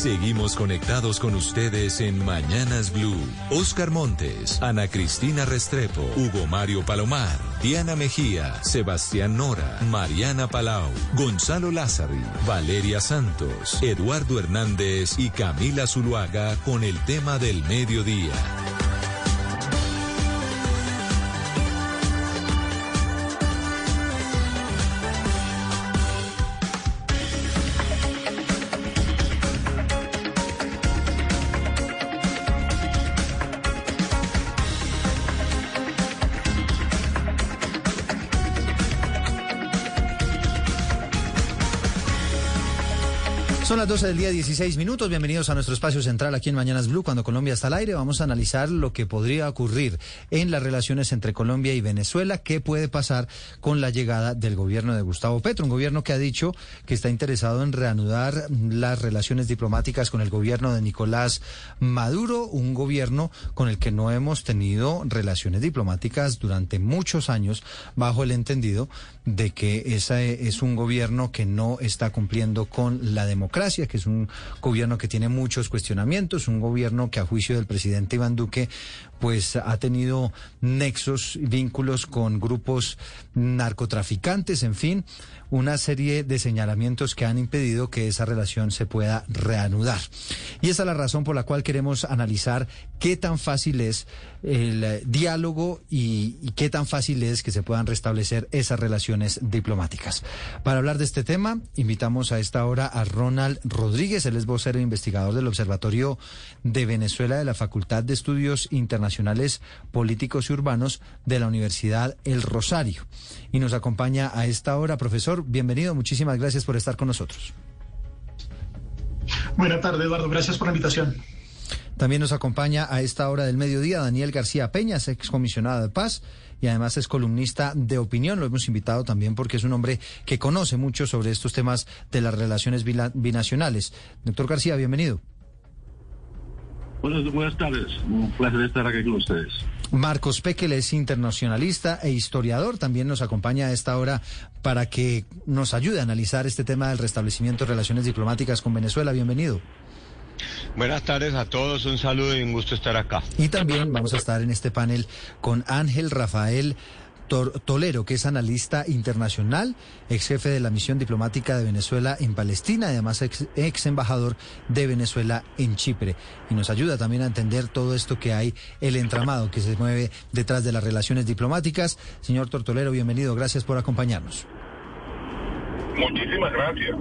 Seguimos conectados con ustedes en Mañanas Blue. Oscar Montes, Ana Cristina Restrepo, Hugo Mario Palomar, Diana Mejía, Sebastián Nora, Mariana Palau, Gonzalo Lázari, Valeria Santos, Eduardo Hernández y Camila Zuluaga con el tema del mediodía. 12 del día, 16 minutos. Bienvenidos a nuestro espacio central aquí en Mañanas Blue, cuando Colombia está al aire. Vamos a analizar lo que podría ocurrir en las relaciones entre Colombia y Venezuela. ¿Qué puede pasar con la llegada del gobierno de Gustavo Petro? Un gobierno que ha dicho que está interesado en reanudar las relaciones diplomáticas con el gobierno de Nicolás Maduro, un gobierno con el que no hemos tenido relaciones diplomáticas durante muchos años, bajo el entendido de que ese es un gobierno que no está cumpliendo con la democracia, que es un gobierno que tiene muchos cuestionamientos, un gobierno que a juicio del presidente Iván Duque pues ha tenido nexos, vínculos con grupos narcotraficantes, en fin, una serie de señalamientos que han impedido que esa relación se pueda reanudar. Y esa es la razón por la cual queremos analizar qué tan fácil es el diálogo y, y qué tan fácil es que se puedan restablecer esas relaciones diplomáticas. Para hablar de este tema, invitamos a esta hora a Ronald Rodríguez, él es vocero e investigador del Observatorio de Venezuela de la Facultad de Estudios Internacionales Políticos y Urbanos de la Universidad El Rosario. Y nos acompaña a esta hora, profesor, bienvenido, muchísimas gracias por estar con nosotros. Buenas tardes, Eduardo, gracias por la invitación. También nos acompaña a esta hora del mediodía Daniel García Peñas, excomisionado de paz y además es columnista de opinión. Lo hemos invitado también porque es un hombre que conoce mucho sobre estos temas de las relaciones binacionales. Doctor García, bienvenido. Buenas, buenas tardes, un placer estar aquí con ustedes. Marcos Pekel es internacionalista e historiador, también nos acompaña a esta hora para que nos ayude a analizar este tema del restablecimiento de relaciones diplomáticas con Venezuela. Bienvenido. Buenas tardes a todos, un saludo y un gusto estar acá. Y también vamos a estar en este panel con Ángel Rafael Tolero, que es analista internacional, ex jefe de la misión diplomática de Venezuela en Palestina, además ex, ex, embajador de Venezuela en Chipre. Y nos ayuda también a entender todo esto que hay, el entramado que se mueve detrás de las relaciones diplomáticas. Señor Tortolero, bienvenido, gracias por acompañarnos. Muchísimas gracias.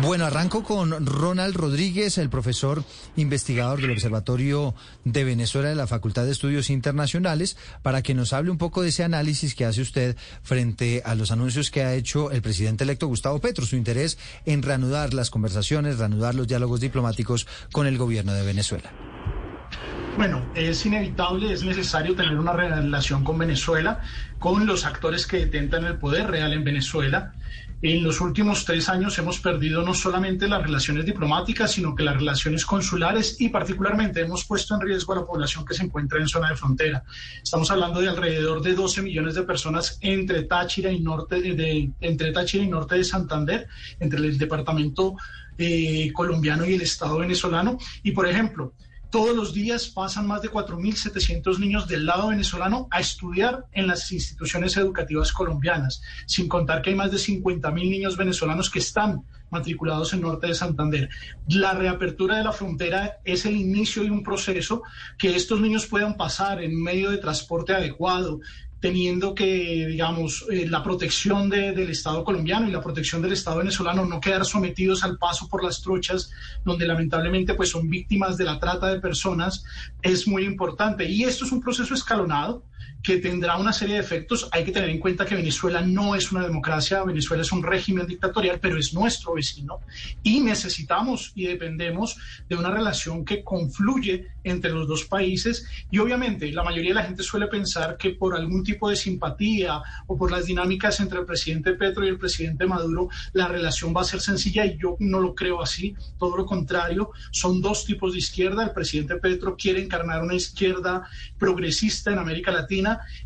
Bueno, arranco con Ronald Rodríguez, el profesor investigador del Observatorio de Venezuela de la Facultad de Estudios Internacionales, para que nos hable un poco de ese análisis que hace usted frente a los anuncios que ha hecho el presidente electo Gustavo Petro, su interés en reanudar las conversaciones, reanudar los diálogos diplomáticos con el gobierno de Venezuela. Bueno, es inevitable, es necesario tener una relación con Venezuela, con los actores que detentan el poder real en Venezuela. En los últimos tres años hemos perdido no solamente las relaciones diplomáticas, sino que las relaciones consulares y particularmente hemos puesto en riesgo a la población que se encuentra en zona de frontera. Estamos hablando de alrededor de 12 millones de personas entre Táchira y norte de, entre Táchira y norte de Santander, entre el departamento eh, colombiano y el Estado venezolano. Y por ejemplo, todos los días pasan más de 4.700 niños del lado venezolano a estudiar en las instituciones educativas colombianas, sin contar que hay más de 50.000 niños venezolanos que están matriculados en Norte de Santander. La reapertura de la frontera es el inicio de un proceso que estos niños puedan pasar en medio de transporte adecuado, teniendo que, digamos, eh, la protección de, del Estado colombiano y la protección del Estado venezolano, no quedar sometidos al paso por las truchas, donde lamentablemente pues son víctimas de la trata de personas, es muy importante. Y esto es un proceso escalonado que tendrá una serie de efectos. Hay que tener en cuenta que Venezuela no es una democracia, Venezuela es un régimen dictatorial, pero es nuestro vecino y necesitamos y dependemos de una relación que confluye entre los dos países y obviamente la mayoría de la gente suele pensar que por algún tipo de simpatía o por las dinámicas entre el presidente Petro y el presidente Maduro la relación va a ser sencilla y yo no lo creo así, todo lo contrario, son dos tipos de izquierda, el presidente Petro quiere encarnar una izquierda progresista en América Latina,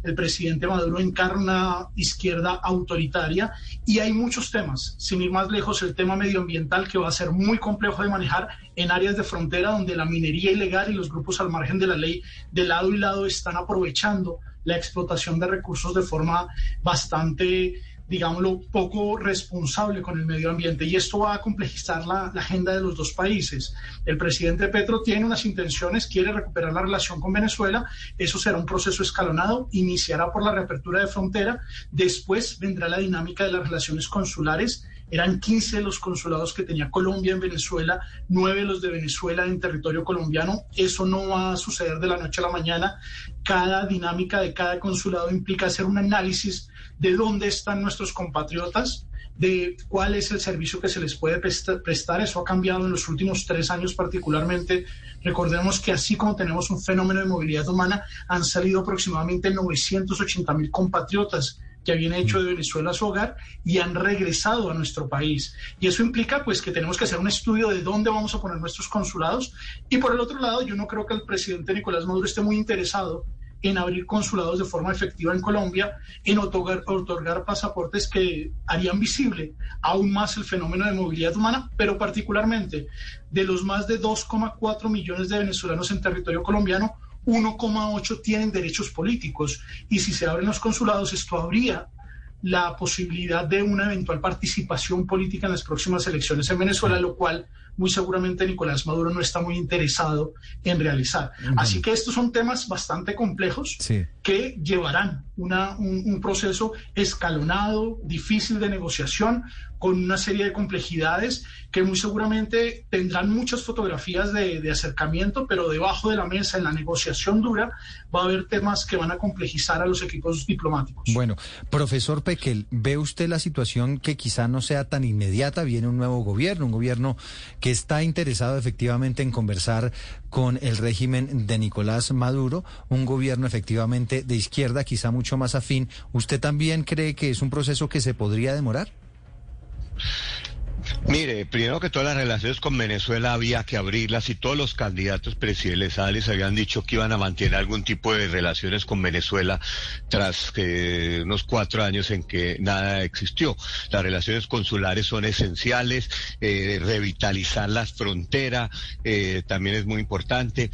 El presidente Maduro encarna izquierda autoritaria y hay muchos temas, sin ir más lejos, el tema medioambiental que va a ser muy complejo de manejar en áreas de frontera donde la minería ilegal y los grupos al margen de la ley de lado y lado están aprovechando la explotación de recursos de forma bastante digámoslo, poco responsable con el medio ambiente y esto va a complejizar la, agenda de los dos países. El presidente Petro tiene unas intenciones, quiere recuperar la relación con Venezuela, eso será un proceso escalonado, iniciará por la reapertura de frontera, después vendrá la dinámica de las relaciones consulares. Eran 15 los consulados que tenía Colombia en Venezuela, 9 los de Venezuela en territorio colombiano. Eso no va a suceder de la noche a la mañana. Cada dinámica de cada consulado implica hacer un análisis de dónde están nuestros compatriotas, de cuál es el servicio que se les puede prestar. Eso ha cambiado en los últimos tres años particularmente. Recordemos que así como tenemos un fenómeno de movilidad humana, han salido aproximadamente 980 mil compatriotas que habían hecho de Venezuela su hogar y han regresado a nuestro país. Y eso implica pues que tenemos que hacer un estudio de dónde vamos a poner nuestros consulados. Y por el otro lado, yo no creo que el presidente Nicolás Maduro esté muy interesado en abrir consulados de forma efectiva en Colombia, en otorgar, pasaportes que harían visible aún más el fenómeno de movilidad humana, pero particularmente de los más de 2,4 millones de venezolanos en territorio colombiano, 1,8 tienen derechos políticos. Y si se abren los consulados, esto habría la posibilidad de una eventual participación política en las próximas elecciones en Venezuela, lo cual muy seguramente Nicolás Maduro no está muy interesado en realizar. Así que estos son temas bastante complejos que llevarán una, un, proceso escalonado, difícil de negociación, con una serie de complejidades que muy seguramente tendrán muchas fotografías de, de, acercamiento, pero debajo de la mesa, en la negociación dura, va a haber temas que van a complejizar a los equipos diplomáticos. Bueno, profesor Pequel, ¿ve usted la situación que quizá no sea tan inmediata? Viene un nuevo gobierno, un gobierno que está interesado efectivamente en conversar con el régimen de Nicolás Maduro, un gobierno efectivamente de izquierda, quizá mucho más afín. ¿Usted también cree que es un proceso que se podría demorar? Mire, primero que todas las relaciones con Venezuela había que abrirlas y todos los candidatos presidenciales habían dicho que iban a mantener algún tipo de relaciones con Venezuela tras que unos cuatro años en que nada existió. Las relaciones consulares son esenciales, eh, revitalizar las fronteras eh, también es muy importante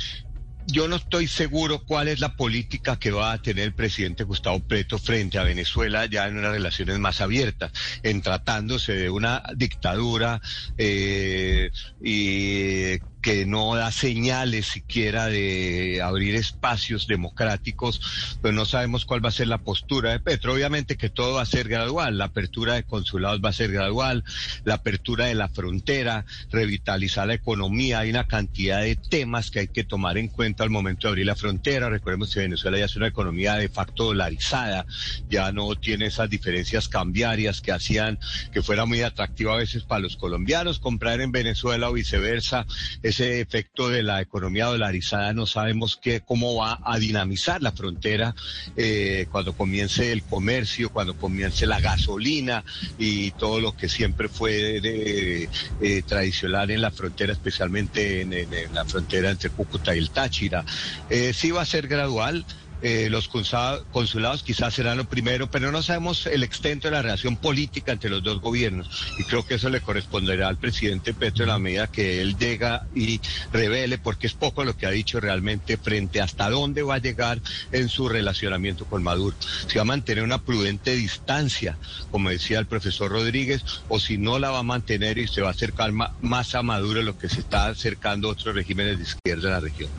yo no estoy seguro cuál es la política que va a tener el presidente Gustavo Petro frente a Venezuela ya en unas relaciones más abiertas, en tratándose de una dictadura eh, y que no da señales siquiera de abrir espacios democráticos, pues no sabemos cuál va a ser la postura de Petro. Obviamente que todo va a ser gradual, la apertura de consulados va a ser gradual, la apertura de la frontera, revitalizar la economía, hay una cantidad de temas que hay que tomar en cuenta al momento de abrir la frontera. Recordemos que Venezuela ya es una economía de facto dolarizada, ya no tiene esas diferencias cambiarias que hacían que fuera muy atractivo a veces para los colombianos comprar en Venezuela o viceversa ese efecto de la economía dolarizada no sabemos qué, cómo va a dinamizar la frontera eh, cuando comience el comercio, cuando comience la gasolina y todo lo que siempre fue de, eh, tradicional en la frontera, especialmente en, la frontera entre Cúcuta y el Táchira. Eh, sí va a ser gradual. Eh, los consulados quizás serán lo primero, pero no sabemos el extento de la relación política entre los dos gobiernos. Y creo que eso le corresponderá al presidente Petro en la medida que él llega y revele, porque es poco lo que ha dicho realmente frente hasta dónde va a llegar en su relacionamiento con Maduro. Si va a mantener una prudente distancia, como decía el profesor Rodríguez, o si no la va a mantener y se va a acercar más a Maduro lo que se está acercando otros regímenes de izquierda en la región.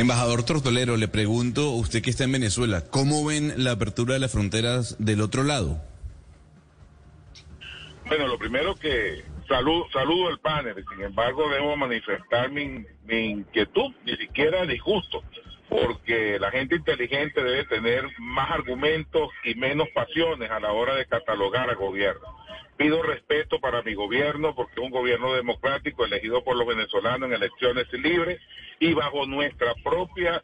Embajador Tortolero, le pregunto, usted que está en Venezuela, ¿cómo ven la apertura de las fronteras del otro lado? Bueno, lo primero que saludo, saludo el panel, sin embargo debo manifestar mi, inquietud, ni siquiera disgusto, porque la gente inteligente debe tener más argumentos y menos pasiones a la hora de catalogar al gobierno. Pido respeto para mi gobierno porque es un gobierno democrático elegido por los venezolanos en elecciones libres y bajo nuestra propia,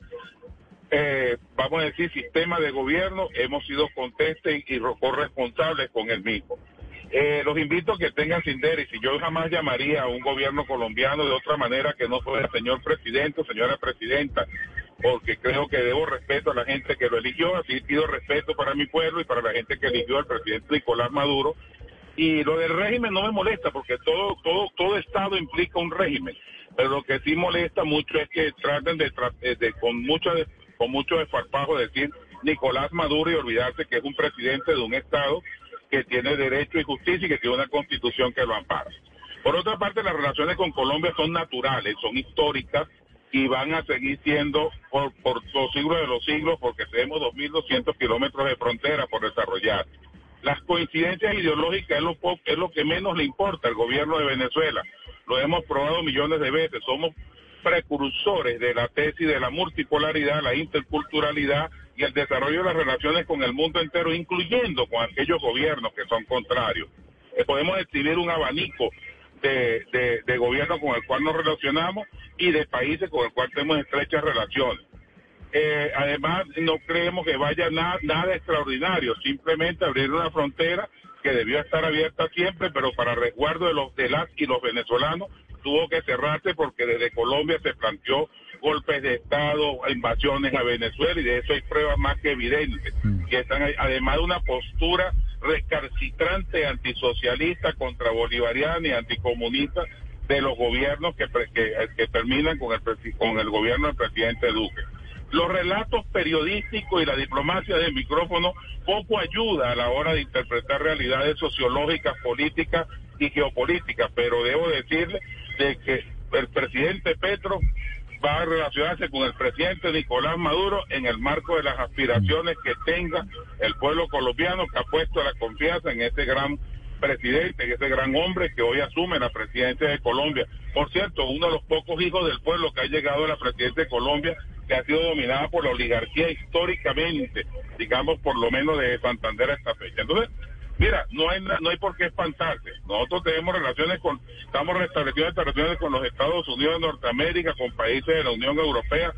eh, vamos a decir, sistema de gobierno hemos sido contestes y corresponsables con el mismo. Eh, los invito a que tengan sin y yo jamás llamaría a un gobierno colombiano de otra manera que no fuera señor presidente o señora presidenta porque creo que debo respeto a la gente que lo eligió, así pido respeto para mi pueblo y para la gente que eligió al presidente Nicolás Maduro. Y lo del régimen no me molesta porque todo, todo, todo Estado implica un régimen. Pero lo que sí molesta mucho es que traten de, de con mucho, con mucho decir Nicolás Maduro y olvidarse que es un presidente de un Estado que tiene derecho y justicia y que tiene una constitución que lo ampara. Por otra parte, las relaciones con Colombia son naturales, son históricas y van a seguir siendo por, los siglos de los siglos porque tenemos 2.200 kilómetros de frontera por desarrollar. Las coincidencias ideológicas es lo que menos le importa al gobierno de Venezuela. Lo hemos probado millones de veces. Somos precursores de la tesis de la multipolaridad, la interculturalidad y el desarrollo de las relaciones con el mundo entero, incluyendo con aquellos gobiernos que son contrarios. Eh, podemos escribir un abanico de, de, gobierno con el cual nos relacionamos y de países con el cual tenemos estrechas relaciones. Eh, además, no creemos que vaya nada, nada extraordinario, simplemente abrir una frontera que debió estar abierta siempre, pero para resguardo de los de las y los venezolanos tuvo que cerrarse porque desde Colombia se planteó golpes de Estado, invasiones a Venezuela y de eso hay pruebas más que evidentes. Mm. Que están además de una postura recalcitrante antisocialista, contra bolivariana y anticomunista de los gobiernos que, que, terminan con el, con el gobierno del presidente Duque. Los relatos periodísticos y la diplomacia del micrófono poco ayuda a la hora de interpretar realidades sociológicas, políticas y geopolíticas, pero debo decirle de que el presidente Petro va a relacionarse con el presidente Nicolás Maduro en el marco de las aspiraciones que tenga el pueblo colombiano que ha puesto la confianza en este gran presidente, en ese gran hombre que hoy asume la presidencia de Colombia. Por cierto, uno de los pocos hijos del pueblo que ha llegado a la presidencia de Colombia, que ha sido dominada por la oligarquía históricamente, digamos por lo menos de Santander a esta fecha. Entonces, Mira, no hay no hay por qué espantarse. Nosotros tenemos relaciones con, estamos restableciendo relaciones con los Estados Unidos de Norteamérica, con países de la Unión Europea.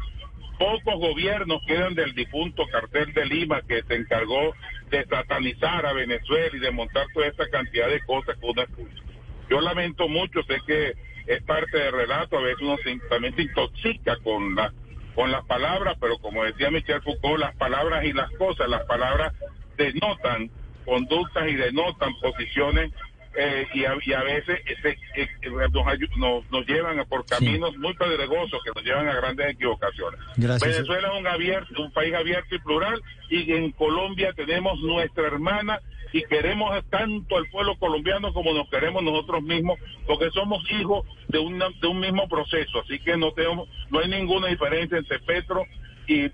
Pocos gobiernos quedan del difunto cartel de Lima que se encargó de satanizar a Venezuela y de montar toda esta cantidad de cosas que uno escucha. Yo lamento mucho, sé que es parte del relato, a veces uno también se intoxica con la con las palabras, pero como decía Michel Foucault, las palabras y las cosas, las palabras denotan conductas y denotan posiciones eh, y, a, veces eh, nos, nos, llevan por caminos muy pedregosos que nos llevan a grandes equivocaciones. Venezuela es un, abierto, un país abierto y plural y en Colombia tenemos nuestra hermana y queremos tanto al pueblo colombiano como nos queremos nosotros mismos porque somos hijos de, una, de un mismo proceso. Así que no, tenemos, no hay ninguna diferencia entre Petro y,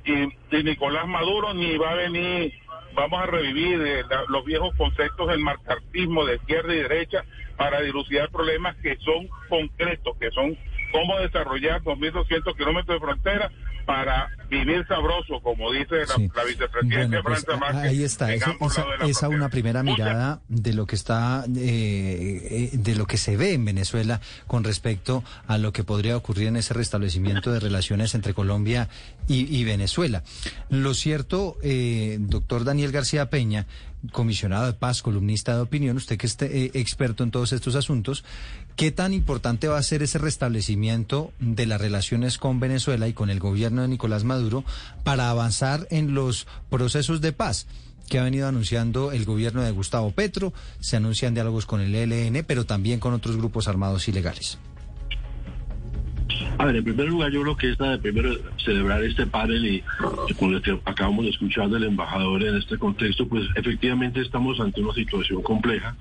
Nicolás Maduro ni va a venir vamos a revivir eh, los viejos conceptos del marxismo de izquierda y derecha para dilucidar problemas que son concretos, que son cómo desarrollar 2.200 kilómetros de frontera para vivir sabroso, como dice la, vicepresidenta pues, Ahí está, esa, esa, una primera mirada de lo que está, eh, eh, de lo que se ve en Venezuela con respecto a lo que podría ocurrir en ese restablecimiento de relaciones entre Colombia y, Venezuela. Lo cierto, eh, doctor Daniel García Peña, comisionado de paz, columnista de opinión, usted que es eh, experto en todos estos asuntos, ¿qué tan importante va a ser ese restablecimiento de las relaciones con Venezuela y con el gobierno de Nicolás Maduro para avanzar en los procesos de paz? que ha venido anunciando el gobierno de Gustavo Petro, se anuncian diálogos con el ELN, pero también con otros grupos armados ilegales. A ver, en primer lugar, yo creo que esta de primero celebrar este panel y con lo que acabamos de escuchar del embajador en este contexto, pues efectivamente estamos ante una situación compleja.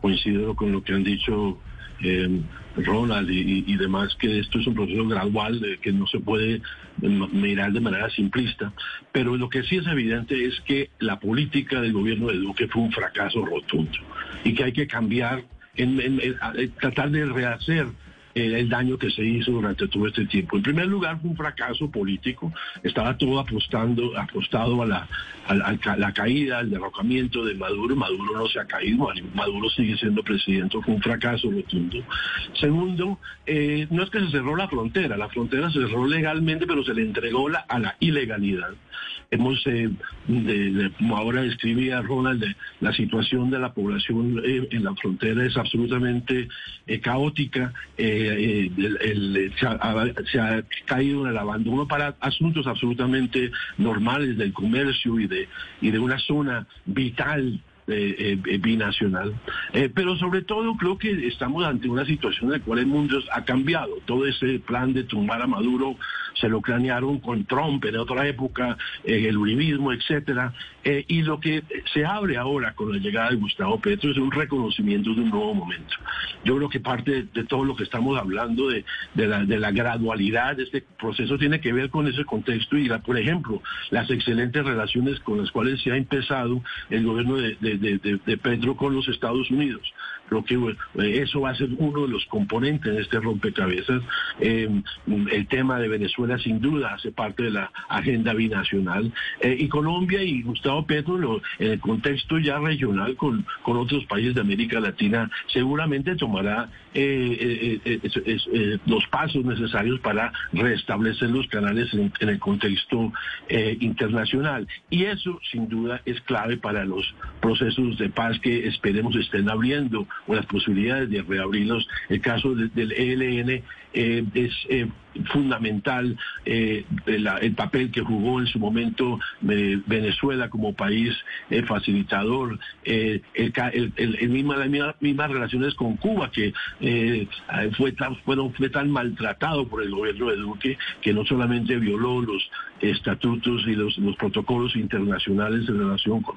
Coincido con lo que han dicho eh, Ronald y, demás, que esto es un proceso gradual, de que no se puede mirar de manera simplista. Pero lo que sí es evidente es que la política del gobierno de Duque fue un fracaso rotundo y que hay que cambiar, en tratar de rehacer el daño que se hizo durante todo este tiempo. En primer lugar, fue un fracaso político. Estaba todo apostando, apostado a la, la caída, al derrocamiento de Maduro. Maduro no se ha caído, Maduro sigue siendo presidente. Fue un fracaso rotundo. Segundo, eh, no es que se cerró la frontera, la frontera se cerró legalmente, pero se le entregó la, a la ilegalidad. Hemos, eh, como ahora describía Ronald, la situación de la población eh, en la frontera es absolutamente caótica, se ha, caído en el abandono para asuntos absolutamente normales del comercio y de, y de una zona vital eh, eh, binacional. Eh, pero sobre todo creo que estamos ante una situación en la cual el mundo ha cambiado. Todo ese plan de tumbar a Maduro se lo cranearon con Trump en otra época, el uribismo, etcétera. Y lo que se abre ahora con la llegada de Gustavo Petro es un reconocimiento de un nuevo momento. Yo creo que parte de, todo lo que estamos hablando de, la, de, la, gradualidad de este proceso tiene que ver con ese contexto y, por ejemplo, las excelentes relaciones con las cuales se ha empezado el gobierno de Pedro con los Estados Unidos. Creo que eh, eso va a ser uno de los componentes de este rompecabezas. Em, el tema de Venezuela sin duda hace parte de la agenda binacional. Eh, y Colombia y Gustavo Petro en el contexto ya regional con, con otros países de América Latina seguramente tomará eh, los pasos necesarios para restablecer los canales en el contexto internacional. Y eso sin duda es clave para los procesos de paz que esperemos estén abriendo o las posibilidades de reabrirlos. El caso del ELN eh, es eh, fundamental eh, el, papel que jugó en su momento Venezuela como país facilitador, el, misma, las mismas relaciones con Cuba que fue tan, fueron, fue tan maltratado por el gobierno de Duque que no solamente violó los estatutos y los, los protocolos internacionales en relación con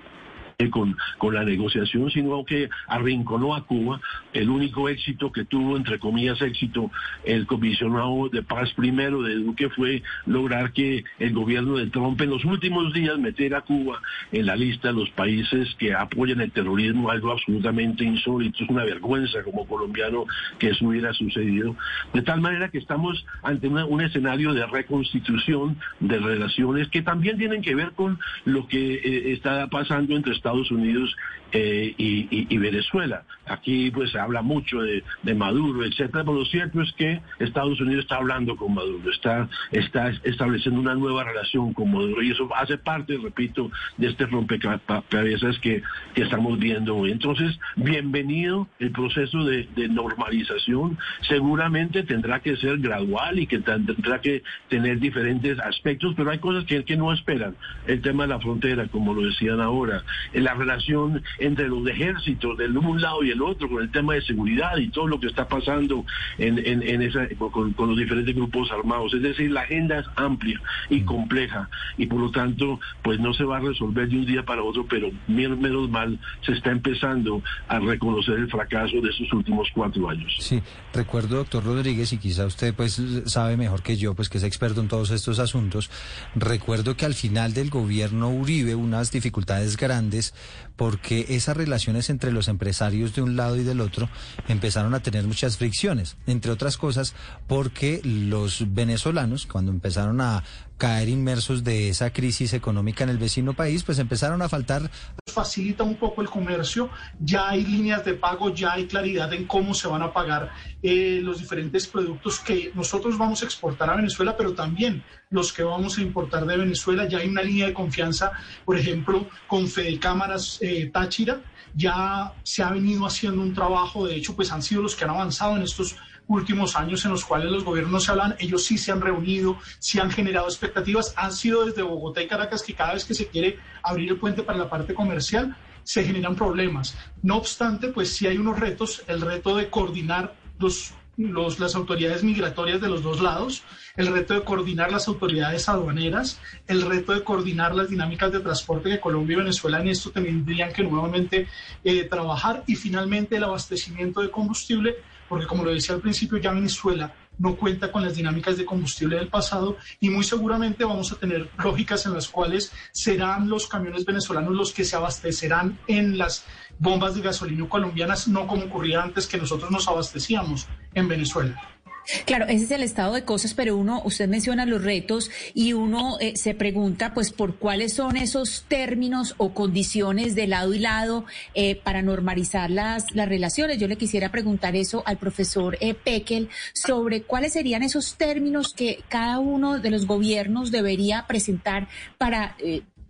con, con la negociación, sino que arrinconó a Cuba. El único éxito que tuvo, entre comillas, éxito, el comisionado de paz primero de Duque fue lograr que el gobierno de Trump en los últimos días metiera a Cuba en la lista de los países que apoyan el terrorismo, algo absolutamente insólito. Es una vergüenza como colombiano que eso hubiera sucedido. De tal manera que estamos ante un escenario de reconstitución de relaciones que también tienen que ver con lo que eh, está pasando entre Estados Estados Unidos eh, y, Venezuela. Aquí pues se habla mucho de, Maduro, etcétera, pero lo cierto es que Estados Unidos está hablando con Maduro, está, está estableciendo una nueva relación con Maduro y eso hace parte, repito, de este rompecabezas que, que estamos viendo hoy. Entonces, bienvenido el proceso de, normalización. Seguramente tendrá que ser gradual y que tendrá que tener diferentes aspectos, pero hay cosas que, que no esperan. El tema de la frontera, como lo decían ahora, la relación entre los ejércitos del un lado y el otro, con el tema de seguridad y todo lo que está pasando en, en, esa, con, los diferentes grupos armados. Es decir, la agenda es amplia y compleja y por lo tanto, pues no se va a resolver de un día para otro, pero menos mal se está empezando a reconocer el fracaso de esos últimos cuatro años. Sí, recuerdo, doctor Rodríguez, y quizá usted pues sabe mejor que yo, pues que es experto en todos estos asuntos, recuerdo que al final del gobierno Uribe unas dificultades grandes porque esas relaciones entre los empresarios de un lado y del otro empezaron a tener muchas fricciones, entre otras cosas porque los venezolanos, cuando empezaron a caer inmersos de esa crisis económica en el vecino país, pues empezaron a faltar. Facilita un poco el comercio, ya hay líneas de pago, ya hay claridad en cómo se van a pagar eh, los diferentes productos que nosotros vamos a exportar a Venezuela, pero también los que vamos a importar de Venezuela. Ya hay una línea de confianza, por ejemplo, con Fede Cámaras eh, Táchira, ya se ha venido haciendo un trabajo, de hecho, pues han sido los que han avanzado en estos últimos años en los cuales los gobiernos se hablan, ellos sí se han reunido, sí han generado expectativas, han sido desde Bogotá y Caracas que cada vez que se quiere abrir el puente para la parte comercial, se generan problemas. No obstante, pues sí hay unos retos, el reto de coordinar los, los, las autoridades migratorias de los dos lados, el reto de coordinar las autoridades aduaneras, el reto de coordinar las dinámicas de transporte de Colombia y Venezuela en esto tendrían que nuevamente eh, trabajar y finalmente el abastecimiento de combustible porque como lo decía al principio, ya Venezuela no cuenta con las dinámicas de combustible del pasado y muy seguramente vamos a tener lógicas en las cuales serán los camiones venezolanos los que se abastecerán en las bombas de gasolina colombianas, no como ocurría antes que nosotros nos abastecíamos en Venezuela. Claro, ese es el estado de cosas, pero uno, usted menciona los retos y uno eh, se pregunta, pues, por cuáles son esos términos o condiciones de lado y lado eh, para normalizar las, las relaciones. Yo le quisiera preguntar eso al profesor eh, Pekel sobre cuáles serían esos términos que cada uno de los gobiernos debería presentar para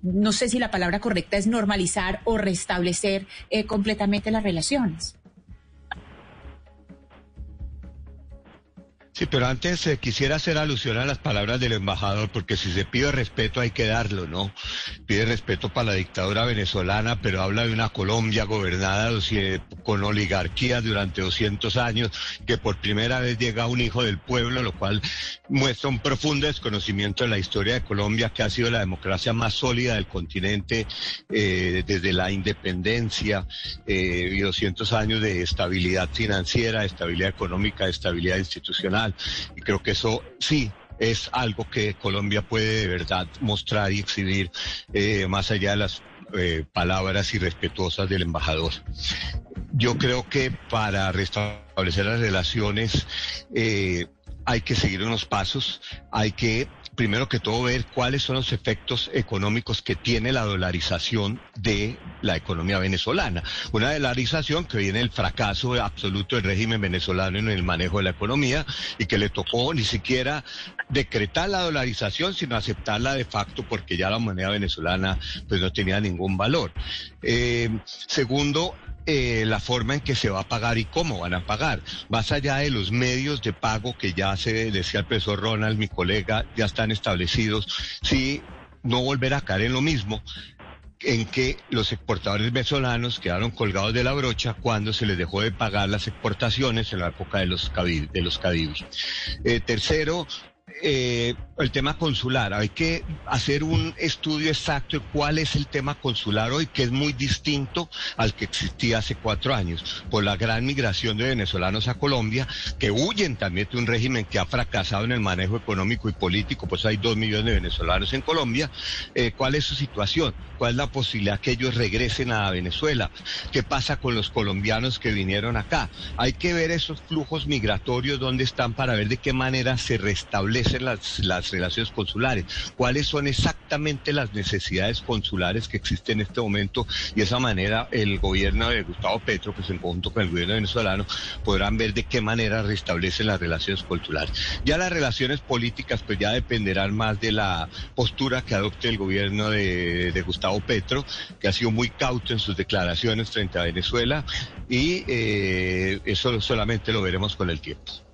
no sé si la palabra correcta es normalizar o restablecer completamente las relaciones. Sí, pero antes eh, quisiera hacer alusión a las palabras del embajador, porque si se pide respeto hay que darlo, ¿no? Pide respeto para la dictadura venezolana, pero habla de una Colombia gobernada con oligarquía durante 200 años, que por primera vez llega un hijo del pueblo, lo cual muestra un profundo desconocimiento de la historia de Colombia, que ha sido la democracia más sólida del continente eh, desde la independencia eh, y 200 años de estabilidad financiera, estabilidad económica, estabilidad institucional y creo que eso sí es algo que Colombia puede de verdad mostrar y exhibir eh, más allá de las eh, palabras irrespetuosas del embajador. Yo creo que para restablecer las relaciones eh, hay que seguir unos pasos, hay que primero que todo ver cuáles son los efectos económicos que tiene la dolarización de la economía venezolana. Una dolarización que viene del fracaso absoluto del régimen venezolano en el manejo de la economía y que le tocó ni siquiera decretar la dolarización, sino aceptarla de facto porque ya la moneda venezolana pues no tenía ningún valor. Eh, segundo, eh, la forma en que se va a pagar y cómo van a pagar. Más allá de los medios de pago que ya se decía el profesor Ronald, mi colega, ya están establecidos, sí, no volver a caer en lo mismo en que los exportadores venezolanos quedaron colgados de la brocha cuando se les dejó de pagar las exportaciones en la época de los, de los eh, tercero, eh, el tema consular. Hay que hacer un estudio exacto de cuál es el tema consular hoy, que es muy distinto al que existía hace cuatro años, por la gran migración de venezolanos a Colombia, que huyen también de un régimen que ha fracasado en el manejo económico y político, pues hay dos millones de venezolanos en Colombia. Eh, ¿Cuál es su situación? ¿Cuál es la posibilidad que ellos regresen a Venezuela? ¿Qué pasa con los colombianos que vinieron acá? Hay que ver esos flujos migratorios, dónde están, para ver de qué manera se restablecen las, las relaciones consulares, cuáles son exactamente las necesidades consulares que existen en este momento y de esa manera el gobierno de Gustavo Petro, pues en conjunto con el gobierno venezolano, podrán ver de qué manera restablecen las relaciones consulares. Ya las relaciones políticas pues ya dependerán más de la postura que adopte el gobierno de, Gustavo Petro, que ha sido muy cauto en sus declaraciones frente a Venezuela y eh, eso solamente lo veremos con el tiempo.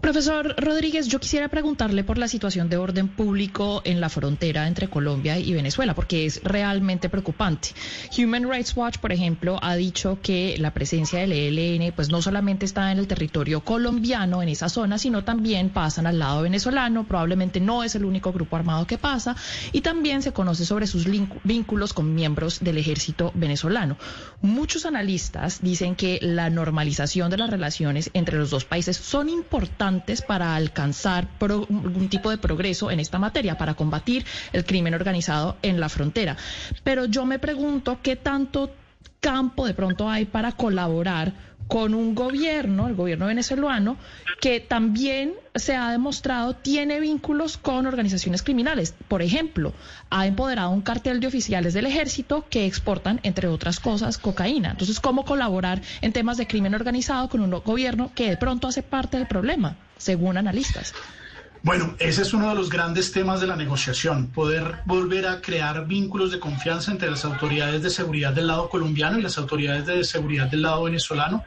Profesor Rodríguez, yo quisiera preguntarle por la situación de orden público en la frontera entre Colombia y Venezuela, porque es realmente preocupante. Human Rights Watch, por ejemplo, ha dicho que la presencia del ELN pues no solamente está en el territorio colombiano, en esa zona, sino también pasan al lado venezolano, probablemente no es el único grupo armado que pasa, y también se conoce sobre sus vínculos con miembros del ejército venezolano. Muchos analistas dicen que la normalización de las relaciones entre los dos países son importantes para alcanzar algún tipo de progreso en esta materia, para combatir el crimen organizado en la frontera. Pero yo me pregunto qué tanto campo de pronto hay para colaborar con un gobierno, el gobierno venezolano, que también se ha demostrado tiene vínculos con organizaciones criminales. Por ejemplo, ha empoderado un cartel de oficiales del ejército que exportan, entre otras cosas, cocaína. Entonces, ¿cómo colaborar en temas de crimen organizado con un gobierno que de pronto hace parte del problema, según analistas? Bueno, ese es uno de los grandes temas de la negociación, poder volver a crear vínculos de confianza entre las autoridades de seguridad del lado colombiano y las autoridades de seguridad del lado venezolano.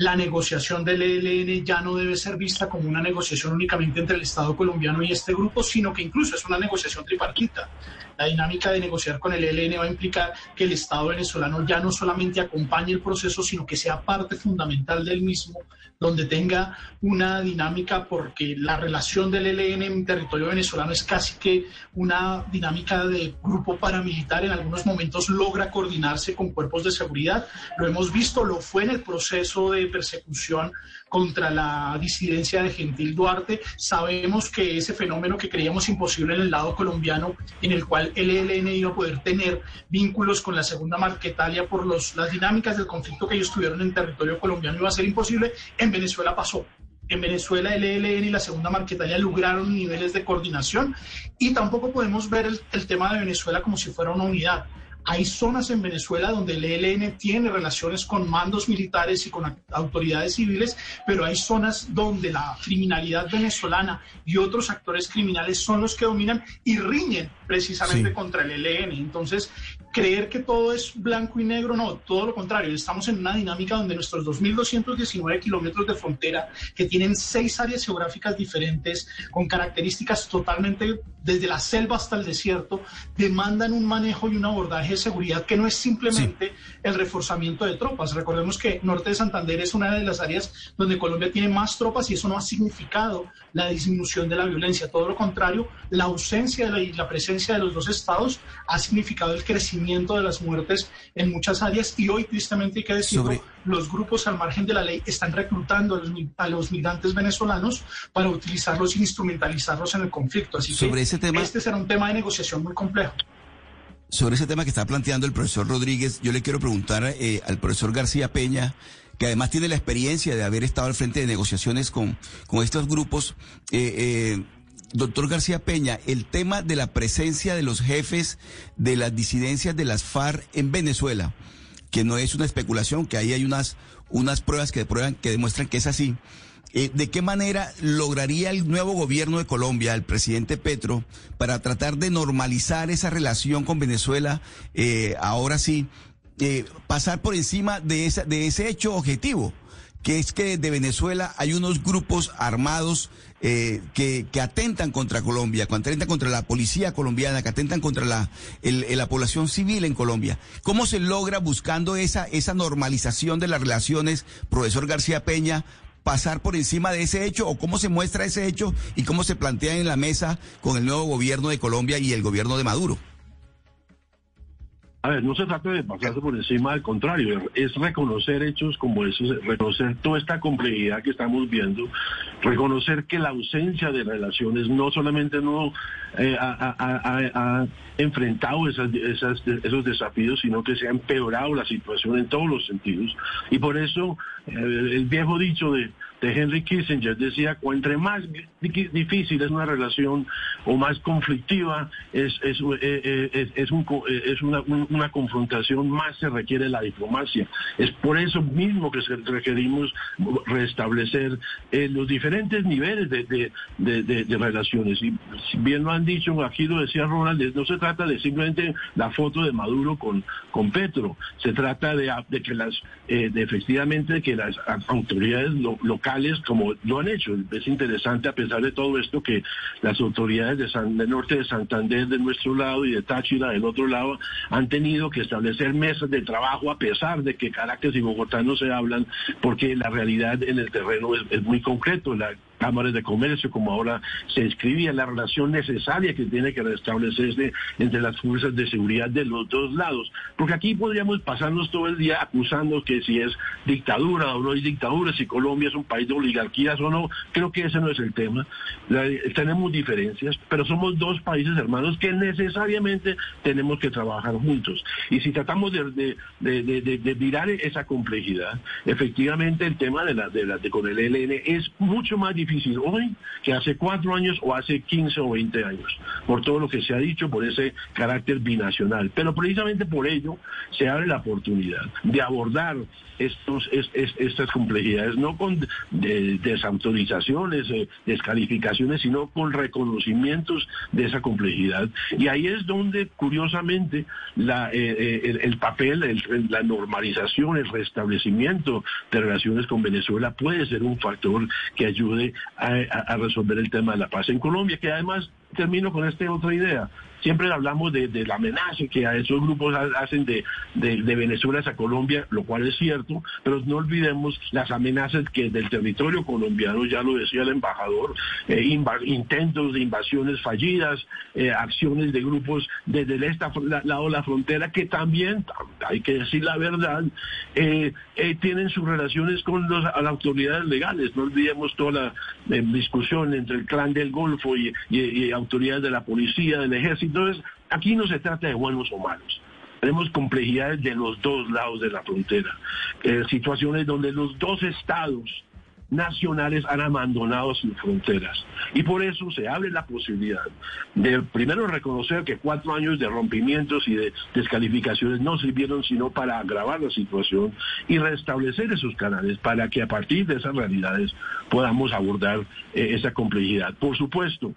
La negociación del ELN ya no debe ser vista como una negociación únicamente entre el Estado colombiano y este grupo, sino que incluso es una negociación tripartita. La dinámica de negociar con el ELN va a implicar que el Estado venezolano ya no solamente acompañe el proceso, sino que sea parte fundamental del mismo donde tenga una dinámica, porque la relación del ELN en territorio venezolano es casi que una dinámica de grupo paramilitar. En algunos momentos logra coordinarse con cuerpos de seguridad. Lo hemos visto, lo fue en el proceso de persecución contra la disidencia de Gentil Duarte. Sabemos que ese fenómeno que creíamos imposible en el lado colombiano, en el cual el ELN iba a poder tener vínculos con la segunda Marquetalia por los, las dinámicas del conflicto que ellos tuvieron en territorio colombiano, iba a ser imposible. En Venezuela pasó. En Venezuela el ELN y la segunda Marquetalia lograron niveles de coordinación y tampoco podemos ver el, el tema de Venezuela como si fuera una unidad. Hay zonas en Venezuela donde el ELN tiene relaciones con mandos militares y con autoridades civiles, pero hay zonas donde la criminalidad venezolana y otros actores criminales son los que dominan y riñen precisamente contra el ELN. Entonces, creer que todo es blanco y negro, no, todo lo contrario. Estamos en una dinámica donde nuestros 2.219 kilómetros de frontera, que tienen seis áreas geográficas diferentes, con características totalmente desde la selva hasta el desierto, demandan un manejo y un abordaje de seguridad que no es simplemente el reforzamiento de tropas. Recordemos que Norte de Santander es una de las áreas donde Colombia tiene más tropas y eso no ha significado la disminución de la violencia. Todo lo contrario, la ausencia de la, y la presencia de los dos estados ha significado el crecimiento de las muertes en muchas áreas y hoy tristemente hay que decirlo, los grupos al margen de la ley están reclutando a los, a los migrantes venezolanos para utilizarlos e instrumentalizarlos en el conflicto. Así que ese tema, este será un tema de negociación muy complejo. Sobre ese tema que está planteando el profesor Rodríguez, yo le quiero preguntar eh, al profesor García Peña, que además tiene la experiencia de haber estado al frente de negociaciones con, con estos grupos. Eh, eh, doctor García Peña, el tema de la presencia de los jefes de las disidencias de las FARC en Venezuela, que no es una especulación, que ahí hay unas, unas pruebas que, prueban, que demuestran que es así. Eh, ¿De qué manera lograría el nuevo gobierno de Colombia, el presidente Petro, para tratar de normalizar esa relación con Venezuela, eh, ahora sí, eh, pasar por encima de, esa, de ese hecho objetivo? Que es que de Venezuela hay unos grupos armados que, que, atentan contra Colombia, que atentan contra la policía colombiana, que atentan contra la, la población civil en Colombia. ¿Cómo se logra buscando esa, esa normalización de las relaciones, profesor García Peña, pasar por encima de ese hecho o cómo se muestra ese hecho y cómo se plantea en la mesa con el nuevo gobierno de Colombia y el gobierno de Maduro? A ver, no se trata de pasarse por encima, al contrario, es reconocer hechos como esos, reconocer toda esta complejidad que estamos viendo, reconocer que la ausencia de relaciones no solamente no eh, ha, enfrentado esos desafíos, sino que se ha empeorado la situación en todos los sentidos. Y por eso eh, el viejo dicho de de Henry Kissinger decía entre más difícil es una relación o más conflictiva es, es, eh, eh, es, un, eh, es una, una, confrontación, más se requiere la diplomacia. Es por eso mismo que requerimos restablecer los diferentes niveles de, de, relaciones. Y bien lo han dicho, aquí lo decía Ronald, no se trata de simplemente la foto de Maduro con, con Petro, se trata de, que las, de efectivamente que las autoridades locales como lo han hecho. Es interesante, a pesar de todo esto, que las autoridades de San, del norte de Santander de nuestro lado y de Táchira del otro lado han tenido que establecer mesas de trabajo a pesar de que Caracas y Bogotá no se hablan, porque la realidad en el terreno es, muy concreto. La cámaras de comercio, como ahora se escribía, la relación necesaria que tiene que restablecerse entre las fuerzas de seguridad de los dos lados. Porque aquí podríamos pasarnos todo el día acusando que si es dictadura o no es dictadura, si Colombia es un país de oligarquías o no. Creo que ese no es el tema. tenemos diferencias, pero somos dos países hermanos que necesariamente tenemos que trabajar juntos. Y si tratamos de, de, mirar esa complejidad, efectivamente el tema de la, de la de con el ELN es mucho más difícil difícil hoy que hace cuatro años o hace 15 o 20 años, por todo lo que se ha dicho, por ese carácter binacional. Pero precisamente por ello se abre la oportunidad de abordar estos, estas complejidades, no con desautorizaciones, eh, descalificaciones, sino con reconocimientos de esa complejidad. Y ahí es donde, curiosamente, la, eh, eh, el, papel, la normalización, el restablecimiento de relaciones con Venezuela puede ser un factor que ayude a, resolver el tema de la paz en Colombia, que además termino con esta otra idea siempre hablamos de, la amenaza que a esos grupos hacen de, Venezuela hacia Colombia, lo cual es cierto, pero no olvidemos las amenazas que del territorio colombiano, ya lo decía el embajador, eh, intentos de invasiones fallidas, eh, acciones de grupos desde el lado de la frontera que también, hay que decir la verdad, eh, tienen sus relaciones con las autoridades legales. No olvidemos toda la discusión entre el clan del Golfo y autoridades de la policía, del ejército entonces, aquí no se trata de buenos o malos. Tenemos complejidades de los dos lados de la frontera, eh, situaciones donde los dos estados nacionales han abandonado sus fronteras. Y por eso se abre la posibilidad de primero reconocer que cuatro años de rompimientos y de descalificaciones no sirvieron sino para agravar la situación y restablecer esos canales para que a partir de esas realidades podamos abordar eh, esa complejidad. Por supuesto,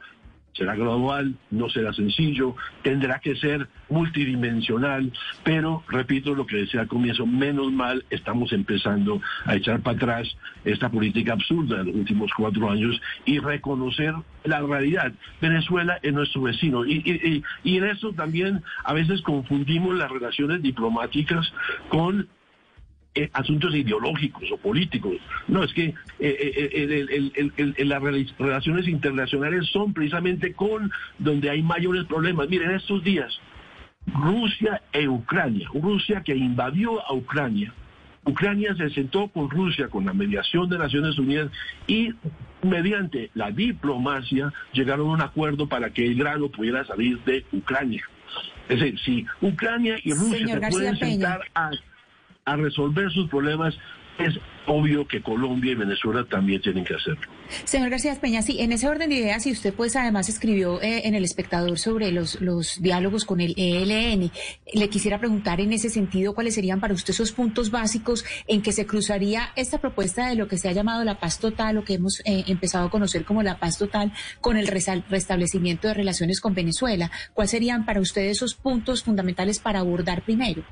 será global, no será sencillo, tendrá que ser multidimensional, pero repito lo que decía al comienzo, menos mal estamos empezando a echar para atrás esta política absurda de los últimos cuatro años y reconocer la realidad. Venezuela es nuestro vecino y en eso también a veces confundimos las relaciones diplomáticas con eh, asuntos ideológicos o políticos. No, es que eh, las relaciones internacionales son precisamente con donde hay mayores problemas. Miren, estos días, Rusia e Ucrania, Rusia que invadió a Ucrania, Ucrania se sentó con Rusia, con la mediación de Naciones Unidas y mediante la diplomacia llegaron a un acuerdo para que el grano pudiera salir de Ucrania. Es decir, si Ucrania y Rusia se pueden sentar a a resolver sus problemas, es obvio que Colombia y Venezuela también tienen que hacerlo. Señor García Peña, sí, en ese orden de ideas, y usted pues además escribió eh, en El Espectador sobre los, los diálogos con el ELN, le quisiera preguntar en ese sentido cuáles serían para usted esos puntos básicos en que se cruzaría esta propuesta de lo que se ha llamado la paz total, o que hemos eh, empezado a conocer como la paz total, con el restablecimiento de relaciones con Venezuela. ¿Cuáles serían para usted esos puntos fundamentales para abordar primero?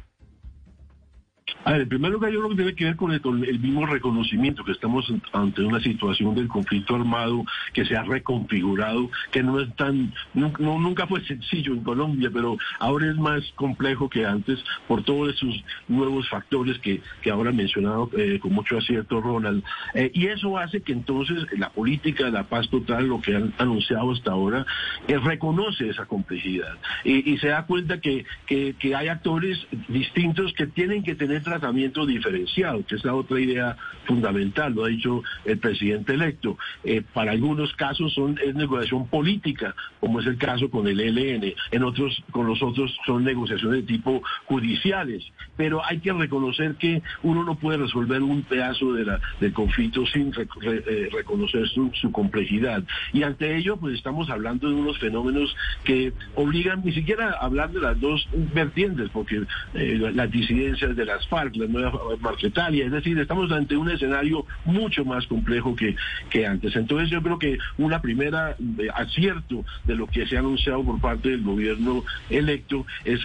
A ver, en primer lugar, yo creo que tiene que ver con el, mismo reconocimiento que estamos ante una situación del conflicto armado que se ha reconfigurado, que no es tan, no, nunca fue sencillo en Colombia, pero ahora es más complejo que antes por todos esos nuevos factores que, que ahora ha mencionado eh, con mucho acierto Ronald. Eh, y eso hace que entonces la política de la paz total, lo que han anunciado hasta ahora, eh, reconoce esa complejidad y, se da cuenta que, que, que hay actores distintos que tienen que tener tratamiento diferenciado, que es la otra idea fundamental, lo ha dicho el presidente electo. Eh, para algunos casos son, es negociación política, como es el caso con el ELN, en otros, con los otros son negociaciones de tipo judiciales, pero hay que reconocer que uno no puede resolver un pedazo de la, del conflicto sin eh, reconocer su, complejidad. Y ante ello, pues estamos hablando de unos fenómenos que obligan ni siquiera a hablar de las dos vertientes, porque eh, las disidencias de las FARC, la nueva Marquetalia, es decir, estamos ante un escenario mucho más complejo que, que antes. Entonces yo creo que una primera eh, acierto de lo que se ha anunciado por parte del gobierno electo es,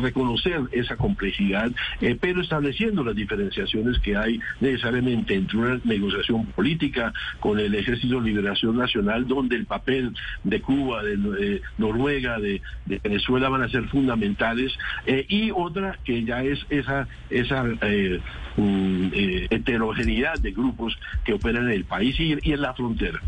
reconocer esa complejidad, eh, pero estableciendo las diferenciaciones que hay necesariamente entre una negociación política con el Ejército de Liberación Nacional, donde el papel de Cuba, de, Noruega, de, Venezuela van a ser fundamentales, eh, y otra que ya es esa esa eh, eh, heterogeneidad de grupos que operan en el país y, y en la frontera.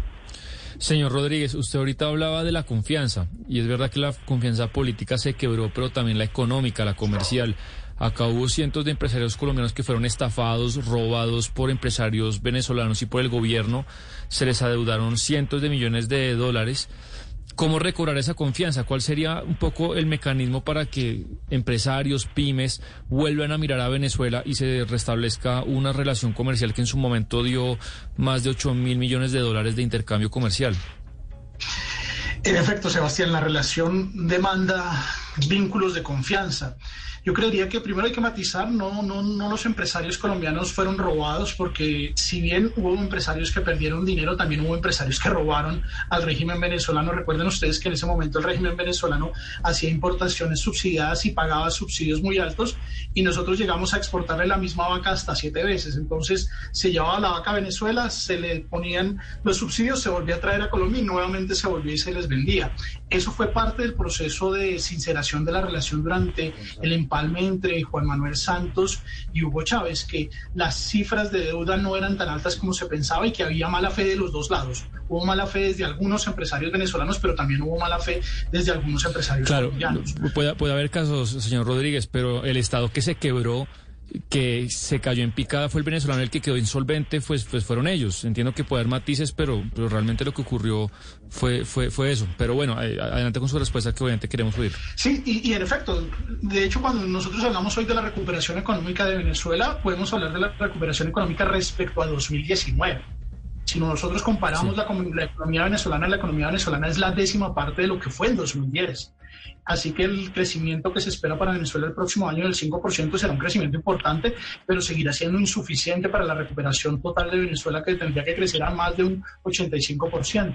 Señor Rodríguez, usted ahorita hablaba de la confianza y es verdad que la confianza política se quebró, pero también la económica, la comercial. Acá hubo cientos de empresarios colombianos que fueron estafados, robados por empresarios venezolanos y por el gobierno. Se les adeudaron cientos de millones de dólares. ¿Cómo recobrar esa confianza? ¿Cuál sería un poco el mecanismo para que empresarios, pymes, vuelvan a mirar a Venezuela y se restablezca una relación comercial que en su momento dio más de 8 mil millones de dólares de intercambio comercial? En efecto, Sebastián, la relación demanda vínculos de confianza. Yo creería que primero hay que matizar, no, no, no los empresarios colombianos fueron robados, porque si bien hubo empresarios que perdieron dinero, también hubo empresarios que robaron al régimen venezolano. Recuerden ustedes que en ese momento el régimen venezolano hacía importaciones subsidiadas y pagaba subsidios muy altos y nosotros llegamos a exportarle la misma vaca hasta siete veces. Entonces se llevaba la vaca a Venezuela, se le ponían los subsidios, se volvía a traer a Colombia y nuevamente se volvía y se les vendía. Eso fue parte del proceso de sinceración de la relación durante el empalme entre Juan Manuel Santos y Hugo Chávez, que las cifras de deuda no eran tan altas como se pensaba y que había mala fe de los dos lados. Hubo mala fe desde algunos empresarios venezolanos, pero también hubo mala fe desde algunos empresarios claro, Puede, puede haber casos, señor Rodríguez, pero el Estado que se quebró que se cayó en picada fue el venezolano, el que quedó insolvente, pues, pues fueron ellos. Entiendo que puede haber matices, pero, pero realmente lo que ocurrió fue, fue, fue eso. Pero bueno, adelante con su respuesta que obviamente queremos oír. Sí, y, en efecto, de hecho, cuando nosotros hablamos hoy de la recuperación económica de Venezuela, podemos hablar de la recuperación económica respecto a 2019. Si nosotros comparamos la, la, economía venezolana, la economía venezolana es la décima parte de lo que fue en 2010. Así que el crecimiento que se espera para Venezuela el próximo año del 5% será un crecimiento importante, pero seguirá siendo insuficiente para la recuperación total de Venezuela, que tendría que crecer a más de un 85%.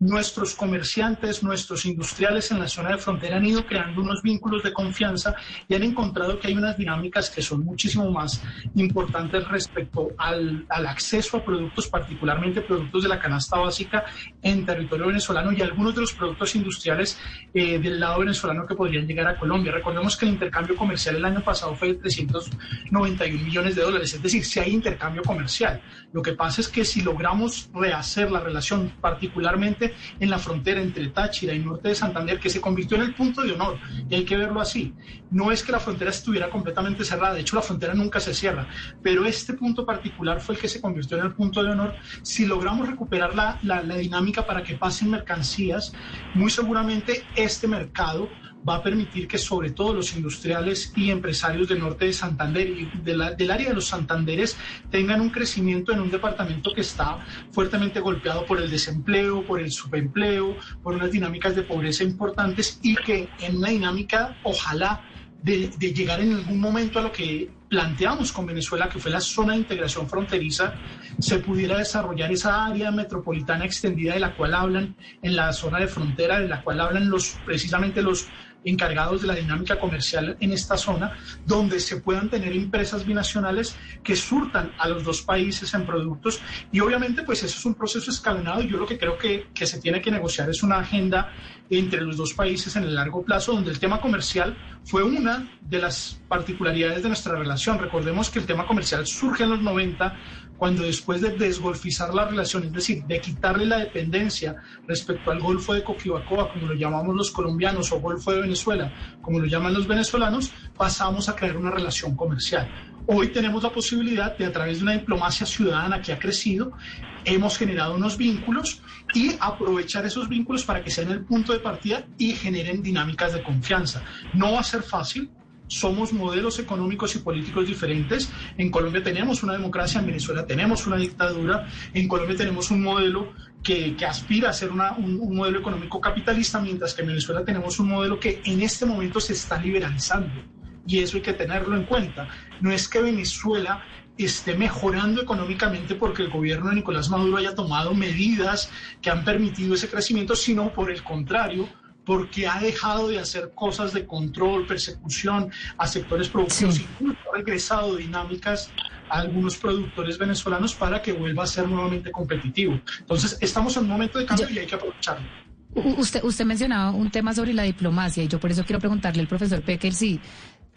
Nuestros comerciantes, nuestros industriales en la zona de frontera han ido creando unos vínculos de confianza y han encontrado que hay unas dinámicas que son muchísimo más importantes respecto al, al acceso a productos, particularmente productos de la canasta básica en territorio venezolano y algunos de los productos industriales eh, del lado venezolano que podrían llegar a Colombia. Recordemos que el intercambio comercial el año pasado fue de 391 millones de dólares, es decir, si hay intercambio comercial. Lo que pasa es que si logramos rehacer la relación, particularmente en la frontera entre Táchira y norte de Santander, que se convirtió en el punto de honor, y hay que verlo así, no es que la frontera estuviera completamente cerrada, de hecho la frontera nunca se cierra, pero este punto particular fue el que se convirtió en el punto de honor. Si logramos recuperar la, la, la dinámica para que pasen mercancías, muy seguramente este mercado va a permitir que sobre todo los industriales y empresarios del norte de Santander y del área de los Santanderes tengan un crecimiento en un departamento que está fuertemente golpeado por el desempleo, por el subempleo, por unas dinámicas de pobreza importantes y que en una dinámica, ojalá, de, de llegar en algún momento a lo que planteamos con Venezuela, que fue la zona de integración fronteriza, se pudiera desarrollar esa área metropolitana extendida de la cual hablan en la zona de frontera, de la cual hablan los precisamente los encargados de la dinámica comercial en esta zona, donde se puedan tener empresas binacionales que surtan a los dos países en productos. Y obviamente, pues eso es un proceso escalonado yo lo que creo que, que se tiene que negociar es una agenda entre los dos países en el largo plazo, donde el tema comercial fue una de las particularidades de nuestra relación. Recordemos que el tema comercial surge en los 90 cuando después de desgolfizar la relación, es decir, de quitarle la dependencia respecto al Golfo de Coquibacoa, como lo llamamos los colombianos, o Golfo de Venezuela, como lo llaman los venezolanos, pasamos a crear una relación comercial. Hoy tenemos la posibilidad de, a través de una diplomacia ciudadana que ha crecido, hemos generado unos vínculos y aprovechar esos vínculos para que sean el punto de partida y generen dinámicas de confianza. No va a ser fácil, somos modelos económicos y políticos diferentes. En Colombia tenemos una democracia, en Venezuela tenemos una dictadura, en Colombia tenemos un modelo que, aspira a ser un, modelo económico capitalista, mientras que en Venezuela tenemos un modelo que en este momento se está liberalizando. Y eso hay que tenerlo en cuenta. No es que Venezuela esté mejorando económicamente porque el gobierno de Nicolás Maduro haya tomado medidas que han permitido ese crecimiento, sino por el contrario, porque ha dejado de hacer cosas de control, persecución a sectores productivos, sí. incluso ha regresado dinámicas a algunos productores venezolanos para que vuelva a ser nuevamente competitivo. Entonces, estamos en un momento de cambio y hay que aprovecharlo. Usted, usted mencionaba un tema sobre la diplomacia y yo por eso quiero preguntarle al profesor Pecker si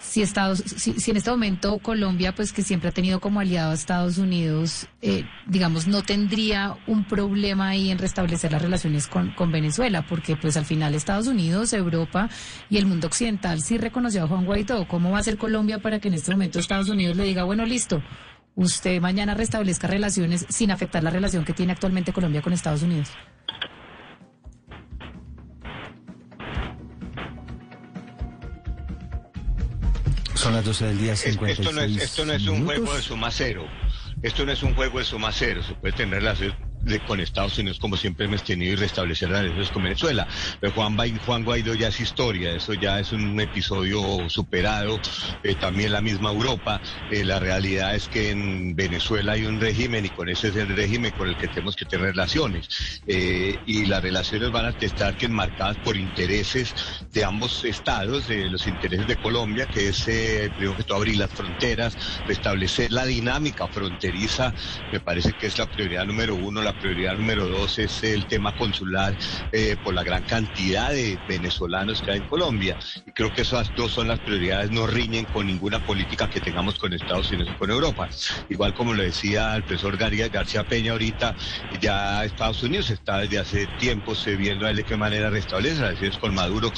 si Estados, si, si, en este momento Colombia, pues que siempre ha tenido como aliado a Estados Unidos, eh, digamos, no tendría un problema ahí en restablecer las relaciones con, Venezuela, porque pues al final Estados Unidos, Europa y el mundo occidental sí reconoció a Juan Guaidó. ¿Cómo va a ser Colombia para que en este momento Estados Unidos le diga, bueno, listo, usted mañana restablezca relaciones sin afectar la relación que tiene actualmente Colombia con Estados Unidos? Son las 12 del día 56 esto no es, esto no es un juego de suma cero. Esto no es un juego de suma cero. Se puede tener relaciones con Estados Unidos como siempre hemos tenido y restablecer relaciones con Venezuela. Pero Juan, Juan Guaidó ya es historia, eso ya es un episodio superado, eh, también la misma Europa. Eh, la realidad es que en Venezuela hay un régimen y con ese es el régimen con el que tenemos que tener relaciones. Eh, y las relaciones van a estar que enmarcadas por intereses de ambos estados, de los intereses de Colombia, que es primero que todo abrir las fronteras, restablecer la dinámica fronteriza, me parece que es la prioridad número uno, la prioridad número dos es el tema consular eh, por la gran cantidad de venezolanos que hay en Colombia. Y creo que esas dos son las prioridades, no riñen con ninguna política que tengamos con Estados Unidos o con Europa. Igual como lo decía el profesor García, García Peña ahorita, ya Estados Unidos está desde hace tiempo viendo a de qué manera restablece las relaciones con Maduro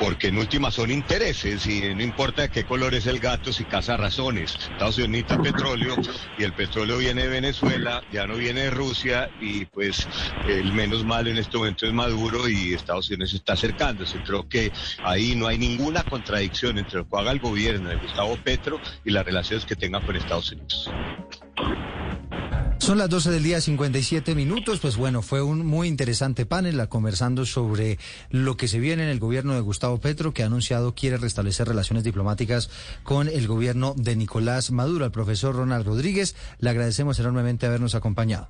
porque en última son intereses y no importa de qué color es el gato si caza razones. Estados Unidos necesita petróleo y el petróleo viene de Venezuela, ya no viene de Rusia y pues el menos mal en este momento es Maduro y Estados Unidos está acercándose. Creo que ahí no hay ninguna contradicción entre lo que haga el gobierno de Gustavo Petro y las relaciones que tenga con Estados Unidos. Son las 12 del día, 57 minutos. Pues bueno, fue un muy interesante panel conversando sobre lo que se viene en el gobierno de Gustavo Petro, que ha anunciado quiere restablecer relaciones diplomáticas con el gobierno de Nicolás Maduro. Al profesor Ronald Rodríguez, le agradecemos enormemente habernos acompañado.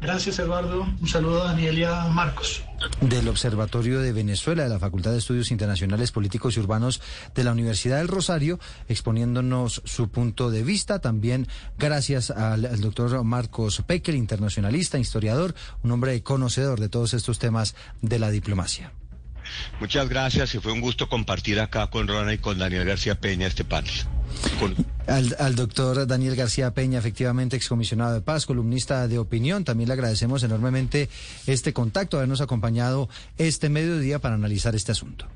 Gracias, Eduardo. Un saludo a Daniel y a Marcos. Del Observatorio de Venezuela, de la Facultad de Estudios Internacionales Políticos y Urbanos de la Universidad del Rosario, exponiéndonos su punto de vista. También gracias al, doctor Marcos Pecker, internacionalista, historiador, un hombre conocedor de todos estos temas de la diplomacia. Muchas gracias y fue un gusto compartir acá con Rona y con Daniel García Peña este panel. Al, al, doctor Daniel García Peña, efectivamente excomisionado de paz, columnista de opinión, también le agradecemos enormemente este contacto, habernos acompañado este mediodía para analizar este asunto.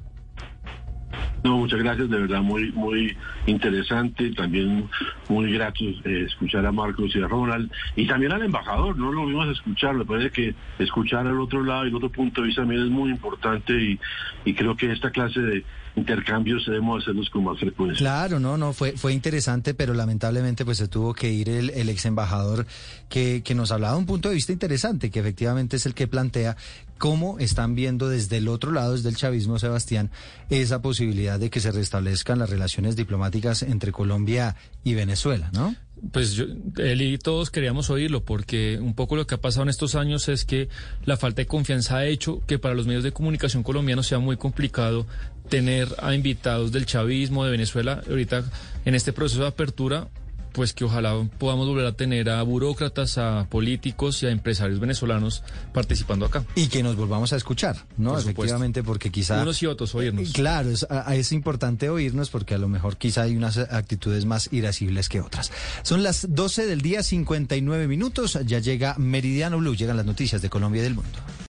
No, muchas gracias, de verdad muy muy interesante, también muy grato eh, escuchar a Marcos y a Ronald y también al embajador, no lo vimos escuchar, me parece que escuchar al otro lado y el otro punto de vista también es muy importante y, y creo que esta clase de intercambios debemos hacerlos con más frecuencia. Claro, no, no, fue, fue interesante, pero lamentablemente pues se tuvo que ir el, el ex embajador que, que nos hablaba de un punto de vista interesante, que efectivamente es el que plantea cómo están viendo desde el otro lado, desde el chavismo, Sebastián, esa posibilidad de que se restablezcan las relaciones diplomáticas entre Colombia y Venezuela, ¿no? Pues yo, él y todos queríamos oírlo porque un poco lo que ha pasado en estos años es que la falta de confianza ha hecho que para los medios de comunicación colombianos sea muy complicado tener a invitados del chavismo de Venezuela ahorita en este proceso de apertura pues que ojalá podamos volver a tener a burócratas, a políticos y a empresarios venezolanos participando acá. Y que nos volvamos a escuchar, ¿no? Por Efectivamente, supuesto. porque quizá... Unos y otros oírnos. Claro, es, es, importante oírnos porque a lo mejor quizá hay unas actitudes más irascibles que otras. Son las 12 del día, 59 minutos, ya llega Meridiano Blue, llegan las noticias de Colombia y del mundo.